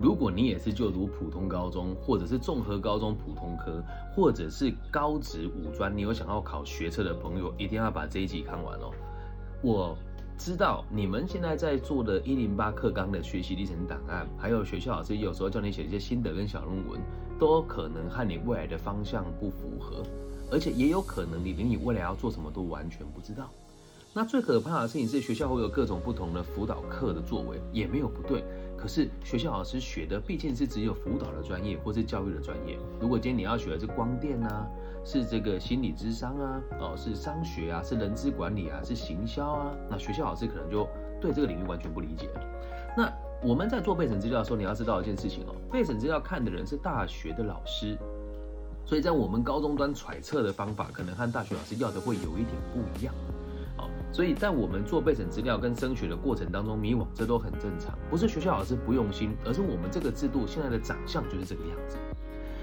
如果你也是就读普通高中，或者是综合高中普通科，或者是高职五专，你有想要考学测的朋友，一定要把这一集看完哦。我知道你们现在在做的一零八课纲的学习历程档案，还有学校老师有时候叫你写一些心得跟小论文，都可能和你未来的方向不符合，而且也有可能你连你未来要做什么都完全不知道。那最可怕的事情是，学校会有各种不同的辅导课的作为，也没有不对。可是学校老师学的毕竟是只有辅导的专业，或是教育的专业。如果今天你要学的是光电啊，是这个心理智商啊，哦，是商学啊，是人资管理啊，是行销啊，那学校老师可能就对这个领域完全不理解。那我们在做备审资料的时候，你要知道一件事情哦，备审资料看的人是大学的老师，所以在我们高中端揣测的方法，可能和大学老师要的会有一点不一样。所以在我们做备审资料跟升学的过程当中迷惘，这都很正常，不是学校老师不用心，而是我们这个制度现在的长相就是这个样子。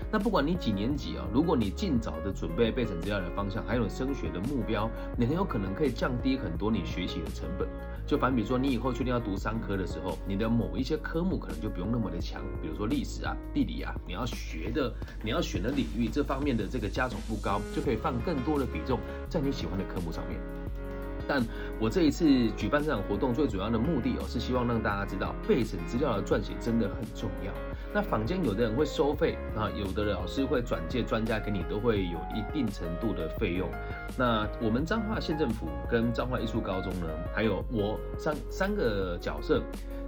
那不管你几年级啊，如果你尽早的准备备审资料的方向，还有升学的目标，你很有可能可以降低很多你学习的成本。就反比说，你以后确定要读商科的时候，你的某一些科目可能就不用那么的强，比如说历史啊、地理啊，你要学的、你要选的领域这方面的这个加总不高，就可以放更多的比重在你喜欢的科目上面。但我这一次举办这场活动最主要的目的哦，是希望让大家知道备审资料的撰写真的很重要。那坊间有的人会收费啊，有的老师会转介专家给你，都会有一定程度的费用。那我们彰化县政府跟彰化艺术高中呢，还有我三三个角色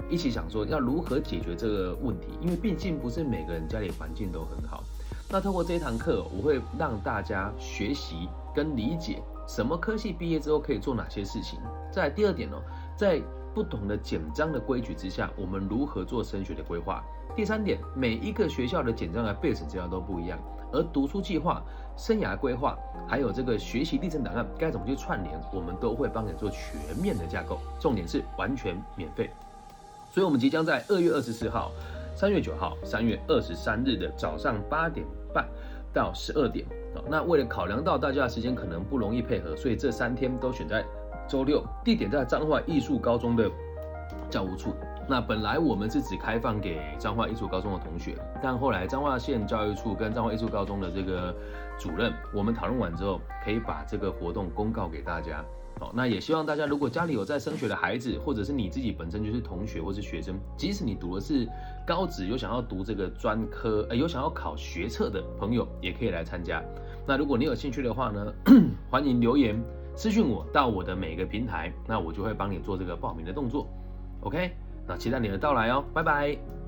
一起想说要如何解决这个问题，因为毕竟不是每个人家里环境都很好。那透过这一堂课，我会让大家学习跟理解。什么科系毕业之后可以做哪些事情？再第二点呢，在不同的简章的规矩之下，我们如何做升学的规划？第三点，每一个学校的简章的备审资料都不一样，而读书计划、生涯规划，还有这个学习历程档案该怎么去串联，我们都会帮你做全面的架构。重点是完全免费，所以我们即将在二月二十四号、三月九号、三月二十三日的早上八点半到十二点。那为了考量到大家的时间可能不容易配合，所以这三天都选在周六，地点在彰化艺术高中的教务处。那本来我们是只开放给彰化艺术高中的同学，但后来彰化县教育处跟彰化艺术高中的这个主任，我们讨论完之后，可以把这个活动公告给大家。好，那也希望大家，如果家里有在升学的孩子，或者是你自己本身就是同学或是学生，即使你读的是高职，有想要读这个专科，呃，有想要考学测的朋友，也可以来参加。那如果你有兴趣的话呢，欢迎留言私讯我到我的每个平台，那我就会帮你做这个报名的动作。OK，那期待你的到来哦，拜拜。